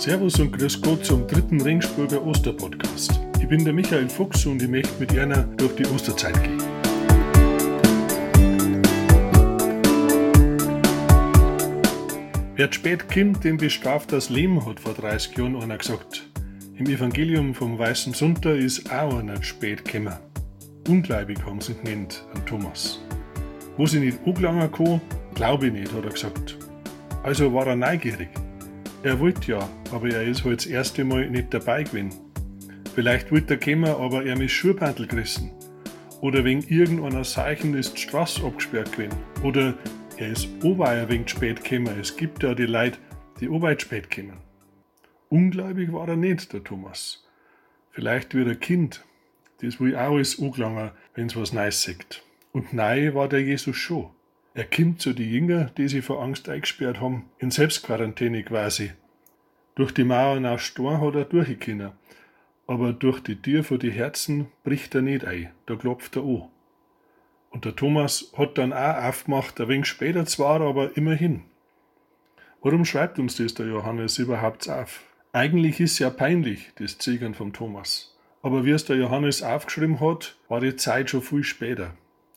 Servus und Grüß Gott zum dritten Ringsburger Osterpodcast. Ich bin der Michael Fuchs und ich möchte mit Erna durch die Osterzeit gehen. Wer spät kommt, den bestraft das Leben, hat vor 30 Jahren einer gesagt. Im Evangelium vom Weißen Sonntag ist auch einer spät gekommen. Ungläubig haben sie ihn genannt, an Thomas. Wo sie nicht angelangen kann, glaube ich nicht, hat er gesagt. Also war er neugierig. Er wollte ja, aber er ist halt das erste Mal nicht dabei gewesen. Vielleicht wollte er kommen, aber er ist Schuhpantel gerissen. Oder wegen irgendeiner Zeichen ist die Straße abgesperrt gewesen. Oder er ist Oberweier wegen spät gekommen. Es gibt ja die Leute, die Arbeit spät kommen. Ungläubig war er nicht, der Thomas. Vielleicht wie ein Kind. Das will auch alles angelangen, wenn's was Neues sagt. Und nein war der Jesus schon. Er kommt zu den Jüngern, die sich vor Angst eingesperrt haben, in Selbstquarantäne quasi. Durch die Mauern aus Stein hat er durchgekommen. Aber durch die Tür vor die Herzen bricht er nicht ein, da klopft er an. Und der Thomas hat dann auch aufgemacht, ein wenig später zwar, aber immerhin. Warum schreibt uns das der Johannes überhaupt auf? Eigentlich ist ja peinlich, das Ziegern vom Thomas. Aber wie es der Johannes aufgeschrieben hat, war die Zeit schon viel später.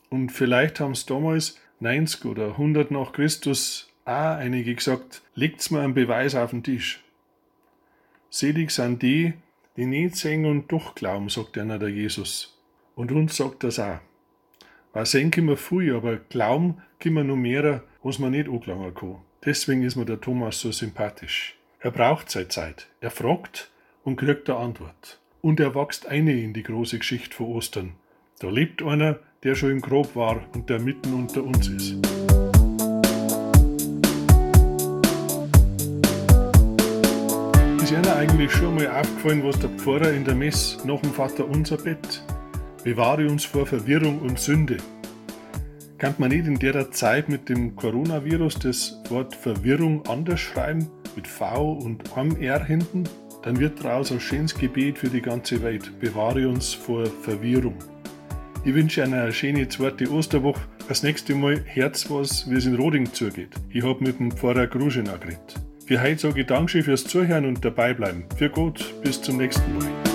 Und vielleicht haben es damals 90 oder 100 nach Christus auch einige gesagt, legt's mir einen Beweis auf den Tisch. Selig sind die, die nicht sehen und doch glauben, sagt einer der Jesus. Und uns sagt das auch. Weil sehen können wir viel, aber glauben können wir noch mehr, was man nicht angelangen kann. Deswegen ist mir der Thomas so sympathisch. Er braucht seine Zeit. Er fragt und kriegt eine Antwort. Und er wächst eine in die große Geschichte von Ostern. Da lebt einer, der schon im Grob war und der mitten unter uns ist. Ist Ihnen eigentlich schon mal aufgefallen, was der Pfarrer in der Mess nach dem Vater unser Bett? Bewahre uns vor Verwirrung und Sünde. Kann man nicht in der Zeit mit dem Coronavirus das Wort Verwirrung anders schreiben, mit V und einem R hinten? Dann wird daraus ein schönes Gebet für die ganze Welt. Bewahre uns vor Verwirrung. Ich wünsche Ihnen eine schöne zweite Osterwoche. Das nächste Mal Herz was, wie es in Roding zugeht. Ich habe mit dem Pfarrer Gruschina geredet. Für heute sage ich Dankeschön fürs Zuhören und dabei bleiben. Für Gott, bis zum nächsten Mal.